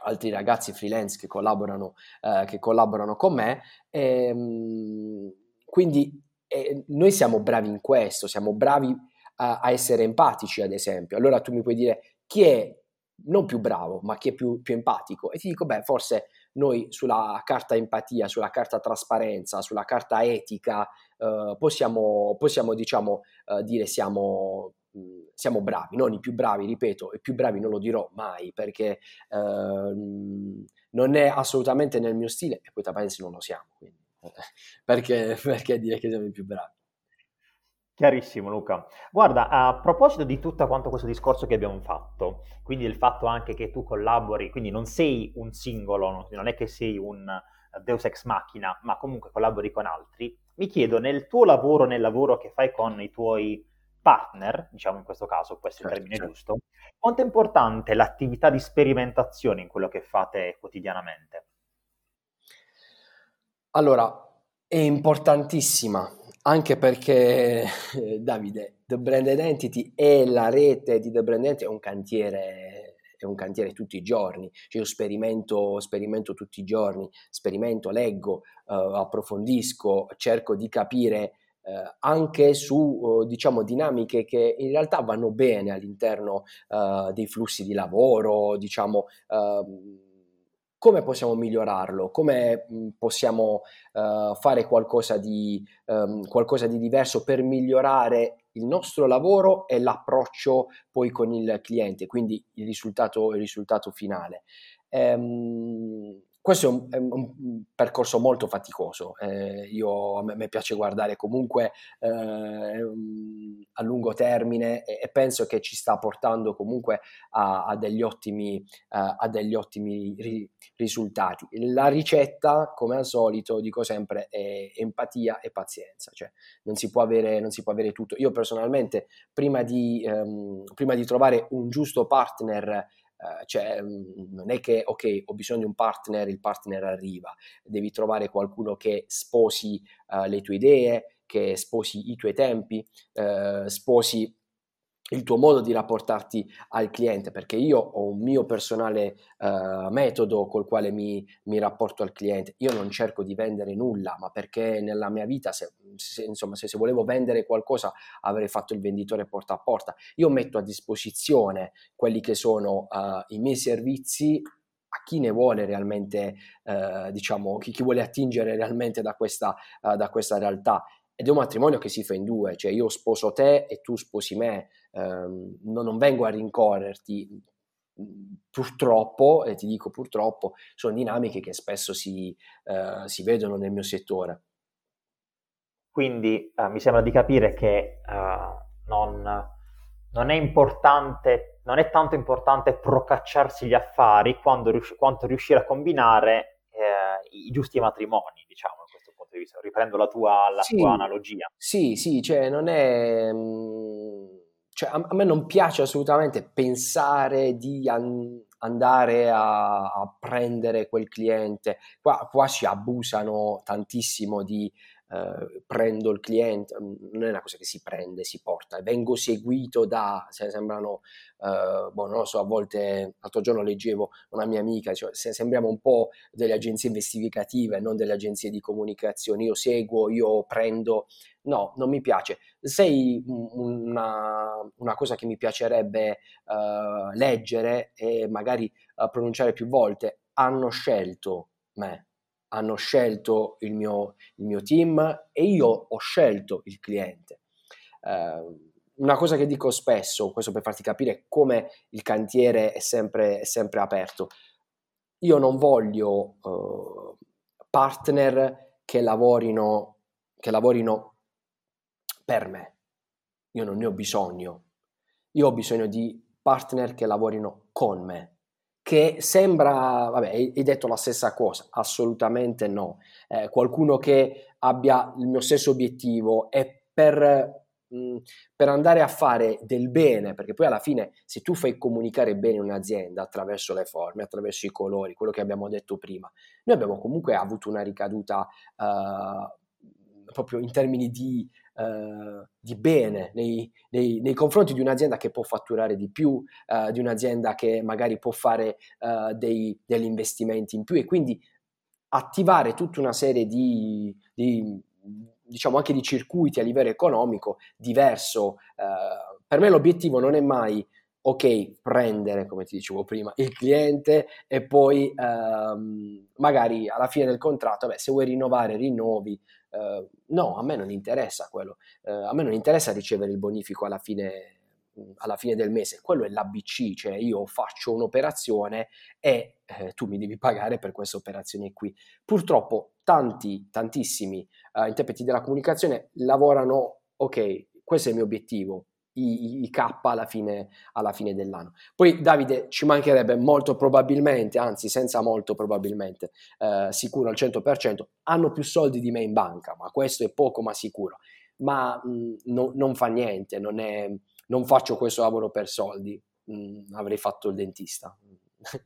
altri ragazzi freelance che collaborano, eh, che collaborano con me. E, ehm, quindi e noi siamo bravi in questo, siamo bravi a, a, essere empatici, ad esempio. Allora tu mi puoi dire chi è non più bravo, ma chi è più, più empatico? E ti dico, beh, forse noi sulla carta empatia, sulla carta trasparenza, sulla carta etica, eh, possiamo, possiamo, diciamo, eh, dire siamo, siamo bravi, non i più bravi, ripeto, i più bravi non lo dirò mai perché eh, non è assolutamente nel mio stile e poi tra parentesi non lo siamo. Quindi. perché, perché dire che siamo i più bravi? Chiarissimo Luca. Guarda, a proposito di tutto quanto questo discorso che abbiamo fatto, quindi il fatto anche che tu collabori, quindi non sei un singolo, non è che sei un Deus ex machina, ma comunque collabori con altri, mi chiedo nel tuo lavoro, nel lavoro che fai con i tuoi partner, diciamo in questo caso, questo è il certo, termine certo. giusto, quanto è importante l'attività di sperimentazione in quello che fate quotidianamente? Allora, è importantissima, anche perché, Davide, The Brand Identity e la rete di The Brand Identity è un cantiere, è un cantiere tutti i giorni, cioè io sperimento, sperimento tutti i giorni, sperimento, leggo, uh, approfondisco, cerco di capire uh, anche su, uh, diciamo, dinamiche che in realtà vanno bene all'interno dei flussi di lavoro, diciamo, ehm, come possiamo migliorarlo, come possiamo uh, fare qualcosa di, um, qualcosa di, diverso per migliorare il nostro lavoro e l'approccio poi con il cliente, quindi il risultato, il risultato finale. Um, questo è un, è un, percorso molto faticoso. Eh, io, a, me, piace guardare comunque eh, a lungo termine e, e, penso che ci sta portando comunque a, a degli ottimi, uh, a degli ottimi ri, risultati. La ricetta, come al solito, dico sempre, è empatia e pazienza. Cioè, non si può avere, non si può avere tutto. Io personalmente, prima di, um, prima di trovare un giusto partner Uh, cioè, mm, non è che, ok, ho bisogno di un partner, il partner arriva, devi trovare qualcuno che sposi uh, le tue idee, che sposi i tuoi tempi, uh, sposi il tuo modo di rapportarti al cliente, perché io ho un mio personale uh, metodo col quale mi, mi, rapporto al cliente. Io non cerco di vendere nulla, ma perché nella mia vita, se, se, insomma, se, se volevo vendere qualcosa, avrei fatto il venditore porta a porta. Io metto a disposizione quelli che sono uh, i miei servizi a chi ne vuole realmente, uh, diciamo, chi, chi, vuole attingere realmente da questa, da questa realtà ed è un matrimonio che si fa in due, cioè io sposo te e tu sposi me, ehm, non, non vengo a rincorrerti, purtroppo, e ti dico purtroppo, sono dinamiche che spesso si, eh, si vedono nel mio settore. Quindi uh, mi sembra di capire che uh, non, non, è importante non è tanto importante procacciarsi gli affari rius- quanto riuscire a combinare eh, i giusti matrimoni, diciamo, da questo punto di vista. Riprendo la tua, la sì, tua analogia. Sì, sì, cioè non è... Mm, cioè, a, a, me non piace assolutamente pensare di an- andare a, a, prendere quel cliente. Qua, qua si abusano tantissimo di eh, prendo il cliente, mm, non è una cosa che si prende, si porta, vengo seguito da, se sembrano, eh, boh, non lo so, a volte, l'altro giorno leggevo una mia amica, cioè, se sembriamo un po' delle agenzie investigative, non delle agenzie di comunicazione, io seguo, io prendo, no, non mi piace. Sei una, una cosa che mi piacerebbe uh, leggere e magari uh, pronunciare più volte, hanno scelto me hanno scelto il mio, il mio team e io ho scelto il cliente. Uh, una cosa che dico spesso, questo per farti capire come il cantiere è sempre, è sempre aperto, io non voglio uh, partner che lavorino, che lavorino per me, io non ne ho bisogno, io ho bisogno di partner che lavorino con me che sembra, vabbè, hai detto la stessa cosa, assolutamente no. Eh, qualcuno che abbia il mio stesso obiettivo e per, mh, mm, per, andare a fare del bene, perché poi alla fine se tu fai comunicare bene un'azienda attraverso le forme, attraverso i colori, quello che abbiamo detto prima, noi abbiamo comunque avuto una ricaduta uh, proprio in termini di eh, di bene nei, nei, nei, confronti di un'azienda che può fatturare di più, uh, di un'azienda che magari può fare uh, dei, degli investimenti in più e quindi attivare tutta una serie di, di diciamo anche di circuiti a livello economico diverso. per me l'obiettivo non è mai ok, prendere, come ti dicevo prima, il cliente e poi ehm, magari alla fine del contratto, beh, se vuoi rinnovare, rinnovi, Uh, no, a me non interessa quello, uh, a me non interessa ricevere il bonifico alla fine, alla fine del mese, quello è l'ABC, cioè io faccio un'operazione e eh, tu mi devi pagare per questa operazione qui. Purtroppo tanti, tantissimi uh, interpreti della comunicazione lavorano, ok, questo è il mio obiettivo, i, i, K alla fine, alla fine, dell'anno. Poi Davide ci mancherebbe molto probabilmente, anzi senza molto probabilmente, eh, sicuro al 100%, hanno più soldi di me in banca, ma questo è poco ma sicuro. Ma mh, no, non fa niente, non, è, non, faccio questo lavoro per soldi, mh, avrei fatto il dentista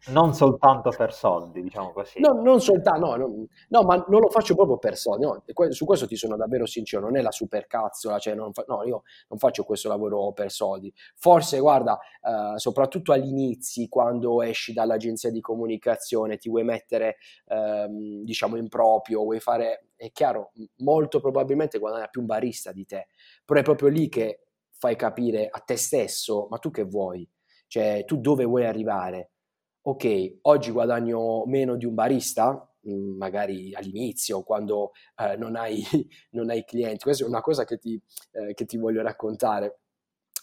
non soltanto per soldi, diciamo così. No, non soltanto, no, no, no, ma non lo faccio proprio per soldi. No, su questo ti sono davvero sincero, non è la supercazzola, cioè non fa, no, io non faccio questo lavoro per soldi. Forse, guarda, eh, soprattutto all'inizio, quando esci dall'agenzia di comunicazione, ti vuoi mettere, ehm, diciamo, in proprio, vuoi fare, è chiaro, molto probabilmente guadagna più un barista di te, però è proprio lì che fai capire a te stesso, ma tu che vuoi? Cioè, tu dove vuoi arrivare? Ok, oggi guadagno meno di un barista, mm, magari all'inizio, quando eh, non, hai, non, hai, clienti. Questa è una cosa che ti, eh, che ti voglio raccontare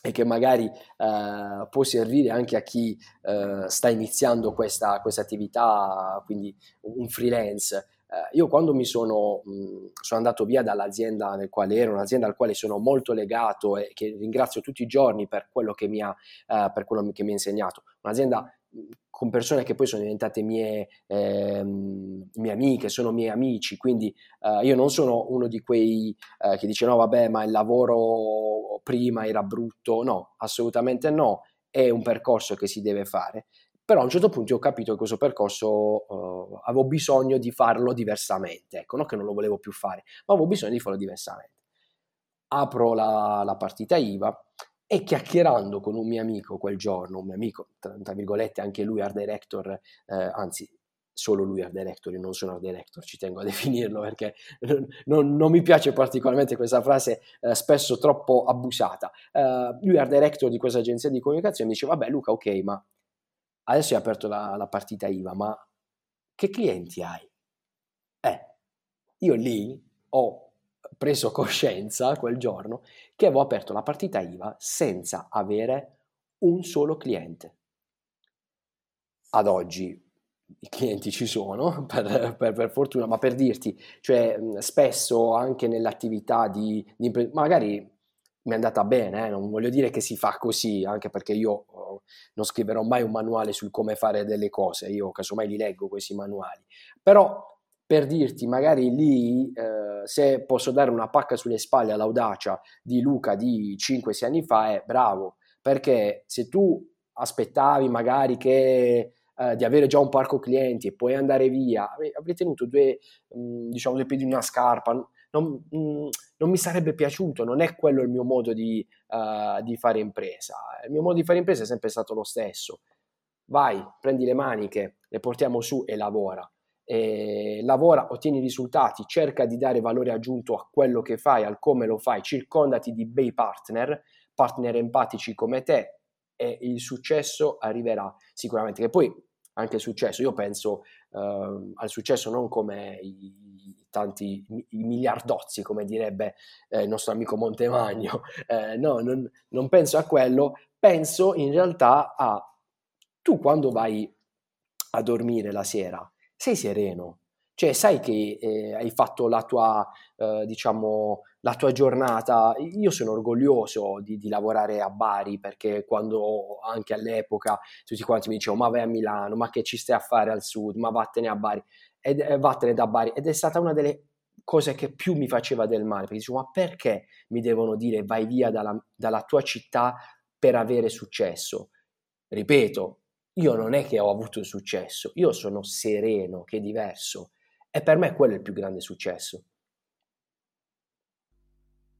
e che magari eh, può servire anche a chi eh, sta iniziando questa, questa, attività, quindi un freelance. Eh, io quando mi sono, mh, mm, sono, andato via dall'azienda nel quale ero, un'azienda al quale sono molto legato e che ringrazio tutti i giorni per quello che mi ha, eh, per quello che mi ha insegnato, un'azienda con persone che poi sono diventate mie, eh, mie amiche, sono miei amici, quindi eh, io non sono uno di quei eh, che dice no vabbè ma il lavoro prima era brutto, no, assolutamente no, è un percorso che si deve fare, però a un certo punto ho capito che questo percorso uh, avevo bisogno di farlo diversamente, ecco, non che non lo volevo più fare, ma avevo bisogno di farlo diversamente. Apro la, la partita IVA e chiacchierando con un mio amico quel giorno, un mio amico, tra, tra virgolette, anche lui art director, eh, anzi solo lui art director, io non sono art director, ci tengo a definirlo perché non, non mi piace particolarmente questa frase eh, spesso troppo abusata. Uh, lui art director di questa agenzia di comunicazione dice, vabbè Luca, ok, ma adesso hai aperto la, la partita IVA, ma che clienti hai? Eh, io lì ho preso coscienza quel giorno che avevo aperto la partita IVA senza avere un solo cliente. Ad oggi i clienti ci sono, per, per, per fortuna, ma per dirti, cioè spesso anche nell'attività di, di magari mi è andata bene, eh? non voglio dire che si fa così, anche perché io oh, non scriverò mai un manuale sul come fare delle cose, io casomai li leggo questi manuali, però per dirti, magari lì, eh, se posso dare una pacca sulle spalle all'audacia di Luca di 5-6 anni fa, è bravo, perché se tu aspettavi magari che eh, di avere già un parco clienti e poi andare via, avrei tenuto due, mh, mm, diciamo, due piedi in una scarpa, non, mh, mm, non, mi sarebbe piaciuto, non è quello il mio modo di, uh, di fare impresa. Il mio modo di fare impresa è sempre stato lo stesso. Vai, prendi le maniche, le portiamo su e lavora. E lavora, ottieni risultati, cerca di dare valore aggiunto a quello che fai, al come lo fai, circondati di bei partner, partner empatici come te e il successo arriverà sicuramente. Che poi anche il successo, io penso uh, al successo non come i, tanti i miliardozzi, come direbbe eh, il nostro amico Montemagno, eh, no, non, non penso a quello, penso in realtà a tu quando vai a dormire la sera, sei sereno, cioè sai che eh, hai fatto la tua, eh, diciamo, la tua giornata. Io sono orgoglioso di, di, lavorare a Bari perché quando anche all'epoca tutti quanti mi dicevano ma vai a Milano, ma che ci stai a fare al sud, ma vattene a Bari, ed, eh, vattene da Bari. Ed è stata una delle cose che più mi faceva del male, perché dicevo ma perché mi devono dire vai via dalla, dalla tua città per avere successo? Ripeto, io non è che ho avuto successo, io sono sereno, che è diverso. E per me quello è il più grande successo.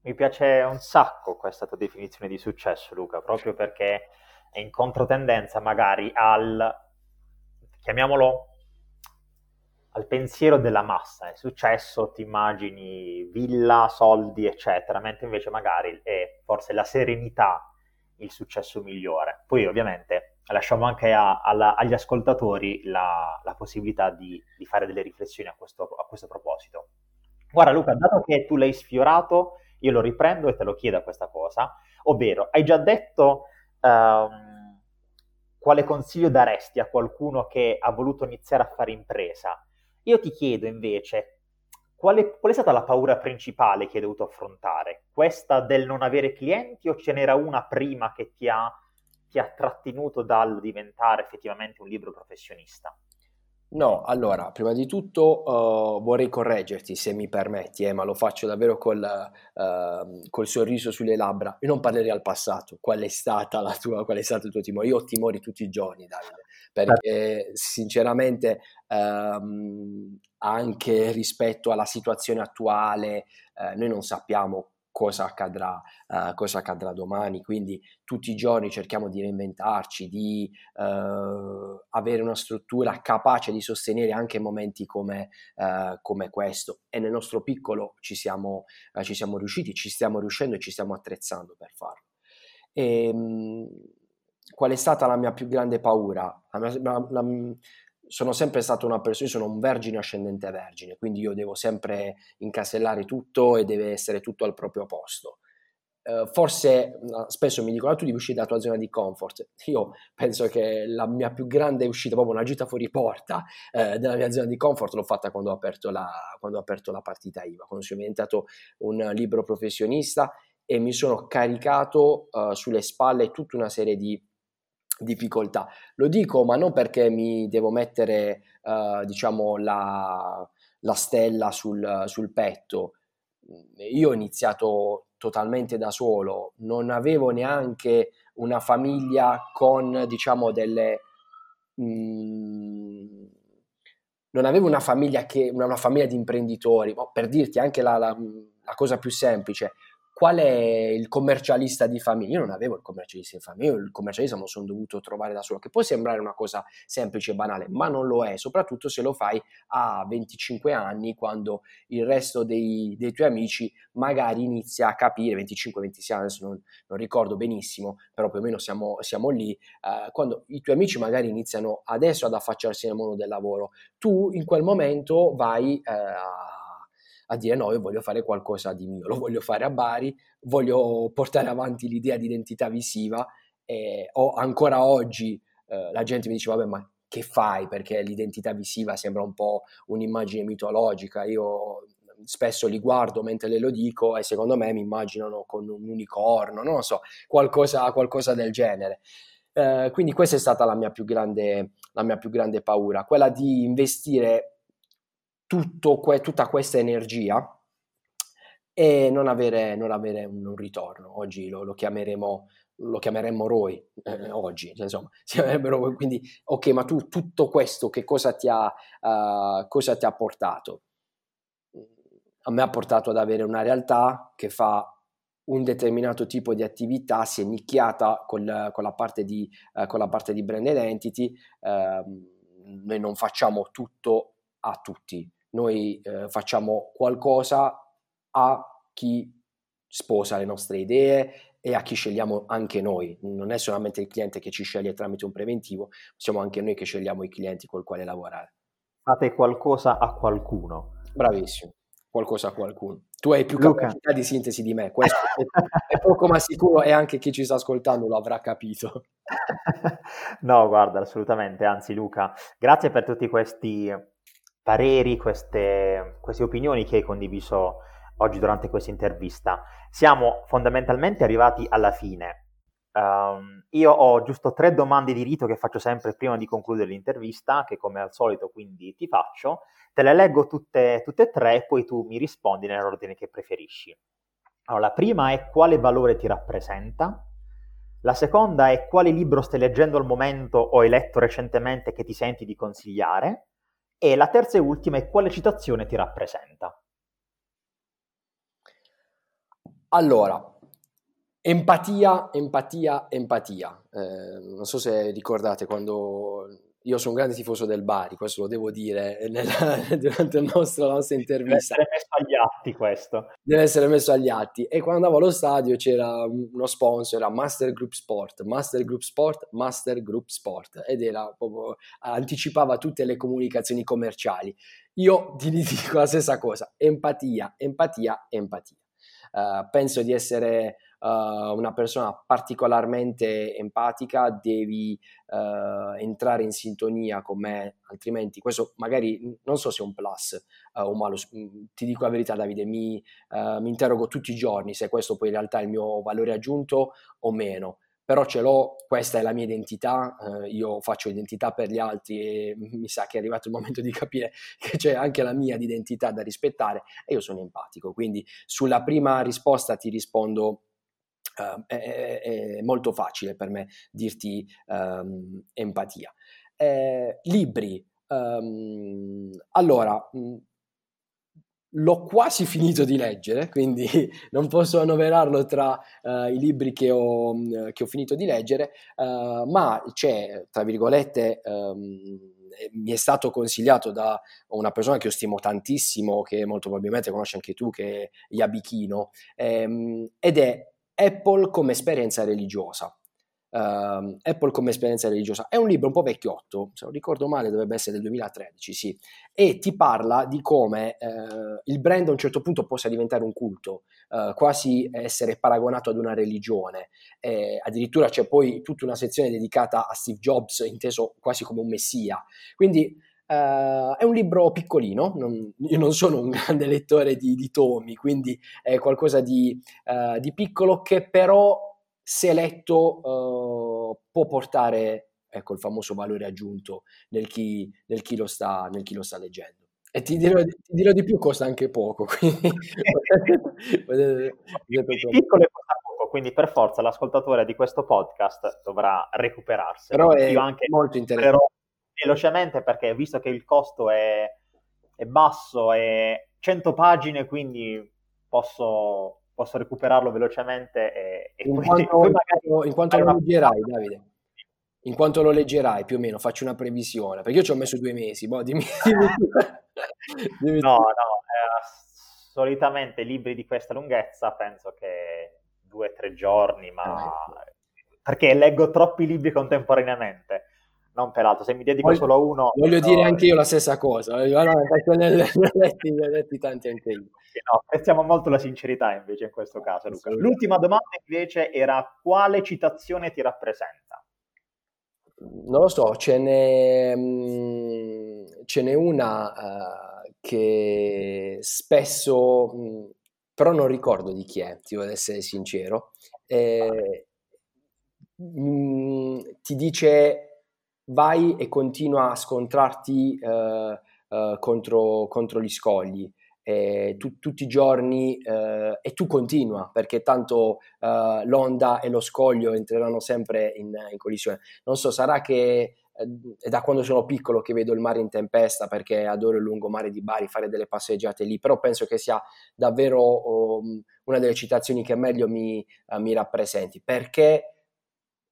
Mi piace un sacco questa tua definizione di successo, Luca, proprio perché è in controtendenza magari al, chiamiamolo, al pensiero della massa. È successo, ti immagini villa, soldi, eccetera, mentre invece magari è forse la serenità il successo migliore. Poi ovviamente lasciamo anche a, alla, agli ascoltatori la, la possibilità di, di, fare delle riflessioni a questo, a questo proposito. Guarda Luca, dato che tu l'hai sfiorato, io lo riprendo e te lo chiedo questa cosa, ovvero hai già detto um, quale consiglio daresti a qualcuno che ha voluto iniziare a fare impresa. Io ti chiedo invece qual è, qual è stata la paura principale che hai dovuto affrontare? Questa del non avere clienti o ce n'era una prima che ti ha, ti ha trattenuto dal diventare effettivamente un libro professionista? No, allora, prima di tutto uh, vorrei correggerti se mi permetti, eh, ma lo faccio davvero col, uh, col, sorriso sulle labbra. Io non parlerei al passato, qual è, stata la tua, qual è stato il tuo timore. Io ho timori tutti i giorni, Davide, perché sinceramente um, anche rispetto alla situazione attuale, uh, noi non sappiamo cosa accadrà, uh, cosa accadrà domani. Quindi tutti i giorni cerchiamo di reinventarci, di uh, avere una struttura capace di sostenere anche momenti come, uh, come questo. E nel nostro piccolo ci siamo, ci siamo, riusciti, ci stiamo riuscendo e ci stiamo attrezzando per farlo. E, um, qual è stata la mia più grande paura? La mia, la, la, sono sempre stato una persona, io sono un vergine ascendente vergine, quindi io devo sempre incasellare tutto e deve essere tutto al proprio posto. Uh, forse spesso mi dicono ah, tu devi uscire dalla tua zona di comfort io penso che la mia più grande uscita proprio una gita fuori porta eh, della mia zona di comfort l'ho fatta quando ho aperto la, ho aperto la partita IVA quando sono diventato un libro professionista e mi sono caricato uh, sulle spalle tutta una serie di difficoltà. Lo dico, ma non perché mi devo mettere, uh, diciamo, la, la stella sul, sul, petto. Io ho iniziato totalmente da solo, non avevo neanche una famiglia con, diciamo, delle... Mh, non avevo una famiglia, che, una, una famiglia di imprenditori, per dirti anche la, la, la cosa più semplice, qual è il commercialista di famiglia? Io non avevo il commercialista di famiglia, io il commercialista me lo sono dovuto trovare da solo, che può sembrare una cosa semplice e banale, ma non lo è, soprattutto se lo fai a 25 anni, quando il resto dei, dei tuoi amici magari inizia a capire, 25-26 anni, non, non, ricordo benissimo, però più o meno siamo, siamo lì, eh, quando i tuoi amici magari iniziano adesso ad affacciarsi nel mondo del lavoro, tu in quel momento vai eh, a a dire no, io voglio fare qualcosa di mio, lo voglio fare a Bari, voglio portare avanti l'idea di identità visiva e o ancora oggi eh, la gente mi dice vabbè ma che fai perché l'identità visiva sembra un po' un'immagine mitologica, io spesso li guardo mentre le lo dico e secondo me mi immaginano con un unicorno, non lo so, qualcosa, qualcosa del genere. Eh, quindi questa è stata la mia, più grande, la mia più grande paura, quella di investire que- tutta questa energia e non avere, non avere un, un, ritorno. Oggi lo, lo chiameremo lo chiameremmo ROI eh, oggi, cioè, insomma, quindi ok, ma tu tutto questo che cosa ti ha, uh, cosa ti ha portato? A me ha portato ad avere una realtà che fa un determinato tipo di attività, si è nicchiata con, con, la, parte di, uh, con la parte di brand identity, uh, noi non facciamo tutto a tutti, noi uh, facciamo qualcosa a chi sposa le nostre idee e a chi scegliamo anche noi. Non è solamente il cliente che ci sceglie tramite un preventivo, siamo anche noi che scegliamo i clienti col quale lavorare. Fate qualcosa a qualcuno. Bravissimo, qualcosa a qualcuno. Tu hai più Luca. capacità di sintesi di me, questo è poco ma sicuro e anche chi ci sta ascoltando lo avrà capito. no, guarda, assolutamente, anzi Luca, grazie per tutti questi pareri, queste, queste opinioni che hai condiviso oggi durante questa intervista. Siamo fondamentalmente arrivati alla fine. Um, io ho giusto tre domande di rito che faccio sempre prima di concludere l'intervista, che come al solito quindi ti faccio. Te le leggo tutte, tutte e tre e poi tu mi rispondi nell'ordine che preferisci. Allora, la prima è quale valore ti rappresenta? La seconda è quale libro stai leggendo al momento o hai letto recentemente che ti senti di consigliare? E la terza e ultima è quale citazione ti rappresenta? Allora, empatia, empatia, empatia. Eh, non so se ricordate quando io sono un grande tifoso del Bari, questo lo devo dire nella, durante nostro, la nostra intervista. Deve essere messo agli atti questo. Deve essere messo agli atti. E quando andavo allo stadio c'era uno sponsor, era Master Group Sport, Master Group Sport, Master Group Sport. Ed era proprio, anticipava tutte le comunicazioni commerciali. Io ti dico la stessa cosa, empatia, empatia, empatia. Uh, penso di essere uh, una persona particolarmente empatica, devi uh, entrare in sintonia con me, altrimenti questo magari non so se è un plus o malo, mm, ti dico la verità Davide, mi, mi interrogo tutti i giorni se questo poi in realtà è il mio valore aggiunto o meno. Però ce l'ho, questa è la mia identità, eh, io faccio identità per gli altri e mi sa che è arrivato il momento di capire che c'è anche la mia identità da rispettare e io sono empatico, quindi sulla prima risposta ti rispondo Uh, è, è, molto facile per me dirti um, empatia. Eh, libri. Um, allora, l'ho quasi finito di leggere, quindi non posso annoverarlo tra uh, i libri che ho, che ho, finito di leggere, uh, ma c'è, tra virgolette, um, mi è stato consigliato da una persona che io stimo tantissimo, che molto probabilmente conosci anche tu, che è Yabichino, ehm, ed è Apple come esperienza religiosa uh, Apple come esperienza religiosa. È un libro un po' vecchiotto, se non ricordo male dovrebbe essere del 2013, sì, e ti parla di come uh, il brand a un certo punto possa diventare un culto, uh, quasi essere paragonato ad una religione. E addirittura c'è poi tutta una sezione dedicata a Steve Jobs, inteso quasi come un messia. Quindi Uh, è un libro piccolino, non, io non sono un grande lettore di, di tomi, quindi è qualcosa di, uh, di, piccolo che però se letto uh, può portare ecco, il famoso valore aggiunto nel chi, nel chi, lo, sta, nel chi lo sta leggendo. E ti dirò, ti dirò, di più, costa anche poco. Quindi... piccolo e costa poco, quindi per forza l'ascoltatore di questo podcast dovrà recuperarselo. Però è Io anche molto interessante. Velocemente perché visto che il costo è, è basso, è 100 pagine, quindi posso posso recuperarlo velocemente e, e in, poi, quanto, magari... in quanto lo leggerai Davide? In quanto lo leggerai più o meno faccio una previsione perché io ci ho messo due mesi boh, dimmi, dimmi dimmi no no eh, solitamente libri di questa lunghezza penso che due o tre giorni ma ah, ecco. perché leggo troppi libri contemporaneamente non peraltro, se mi dedico voglio, solo a uno... Voglio no, dire anche io la stessa cosa, ne ho letti, tanti anche io. No, apprezziamo molto la sincerità invece in questo caso, Luca. L'ultima domanda invece era quale citazione ti rappresenta? Non lo so, ce n'è, mm, ce n'è una uh, che spesso, mh, però non ricordo di chi è, ti devo essere sincero, eh, mh, ti dice vai e continua a scontrarti eh, eh, contro, contro, gli scogli. Eh, tu, tutti i giorni eh, e tu continua perché tanto eh, l'onda e lo scoglio entreranno sempre in, in collisione. Non so, sarà che è da quando sono piccolo che vedo il mare in tempesta perché adoro il lungomare di Bari, fare delle passeggiate lì, però penso che sia davvero um, una delle citazioni che meglio mi, uh, mi, rappresenti, perché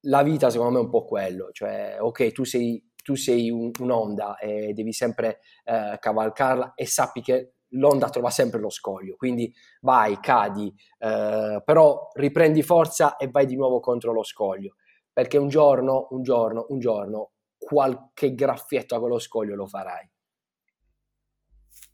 la vita secondo me è un po' quello, cioè ok tu sei, tu sei un, un'onda e devi sempre uh, cavalcarla e sappi che l'onda trova sempre lo scoglio, quindi vai, cadi, uh, però riprendi forza e vai di nuovo contro lo scoglio perché un giorno, un giorno, un giorno qualche graffietto a quello scoglio lo farai.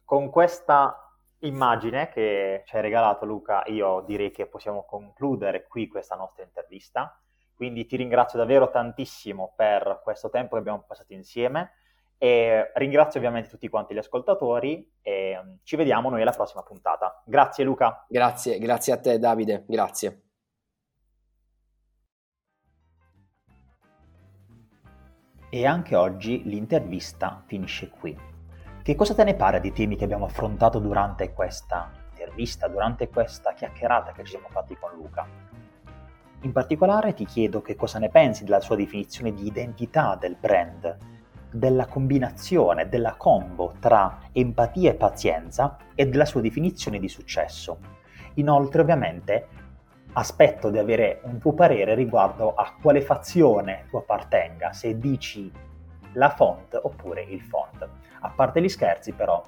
Con questa immagine che ci hai regalato Luca, io direi che possiamo concludere qui questa nostra intervista. Quindi ti ringrazio davvero tantissimo per questo tempo che abbiamo passato insieme e ringrazio ovviamente tutti quanti gli ascoltatori e mm, ci vediamo noi alla prossima puntata. Grazie Luca. Grazie, grazie a te Davide, grazie. E anche oggi l'intervista finisce qui. Che cosa te ne pare dei temi che abbiamo affrontato durante questa intervista, durante questa chiacchierata che ci siamo fatti con Luca? In particolare ti chiedo che cosa ne pensi della sua definizione di identità del brand, della combinazione, della combo tra empatia e pazienza e della sua definizione di successo. Inoltre, ovviamente, aspetto di avere un tuo parere riguardo a quale fazione tu appartenga, se dici la font oppure il font. A parte gli scherzi però,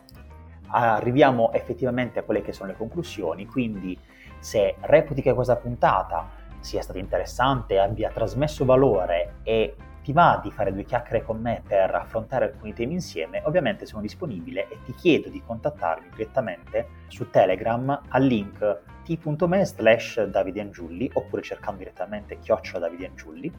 arriviamo effettivamente a quelle che sono le conclusioni, quindi se reputi che questa puntata sia stata interessante, abbia trasmesso valore e ti va di fare due chiacchiere con me per affrontare alcuni temi insieme, ovviamente sono disponibile e ti chiedo di contattarmi direttamente su Telegram al link t.me slash davidiangiulli oppure cercando direttamente chiocciola davidiangiulli.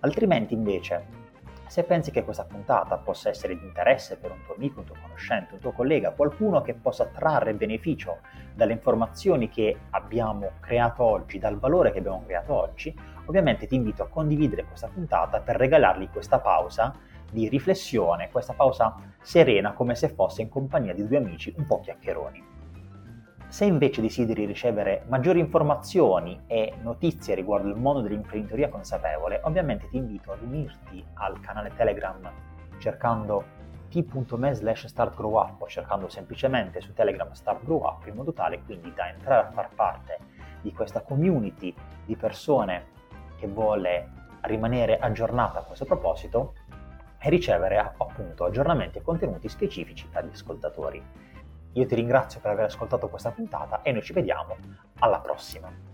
Altrimenti invece se pensi che questa puntata possa essere di interesse per un tuo amico, un tuo conoscente, un tuo collega, qualcuno che possa trarre beneficio dalle informazioni che abbiamo creato oggi, dal valore che abbiamo creato oggi, ovviamente ti invito a condividere questa puntata per regalargli questa pausa di riflessione, questa pausa serena come se fosse in compagnia di due amici un po' chiacchieroni. Se invece desideri ricevere maggiori informazioni e notizie riguardo il mondo dell'imprenditoria consapevole, ovviamente ti invito ad unirti al canale Telegram cercando t.me slash startgrowup o cercando semplicemente su Telegram startgrowup in modo tale quindi da entrare a far parte di questa community di persone che vuole rimanere aggiornata a questo proposito e ricevere appunto aggiornamenti e contenuti specifici per gli ascoltatori. Io ti ringrazio per aver ascoltato questa puntata e noi ci vediamo alla prossima.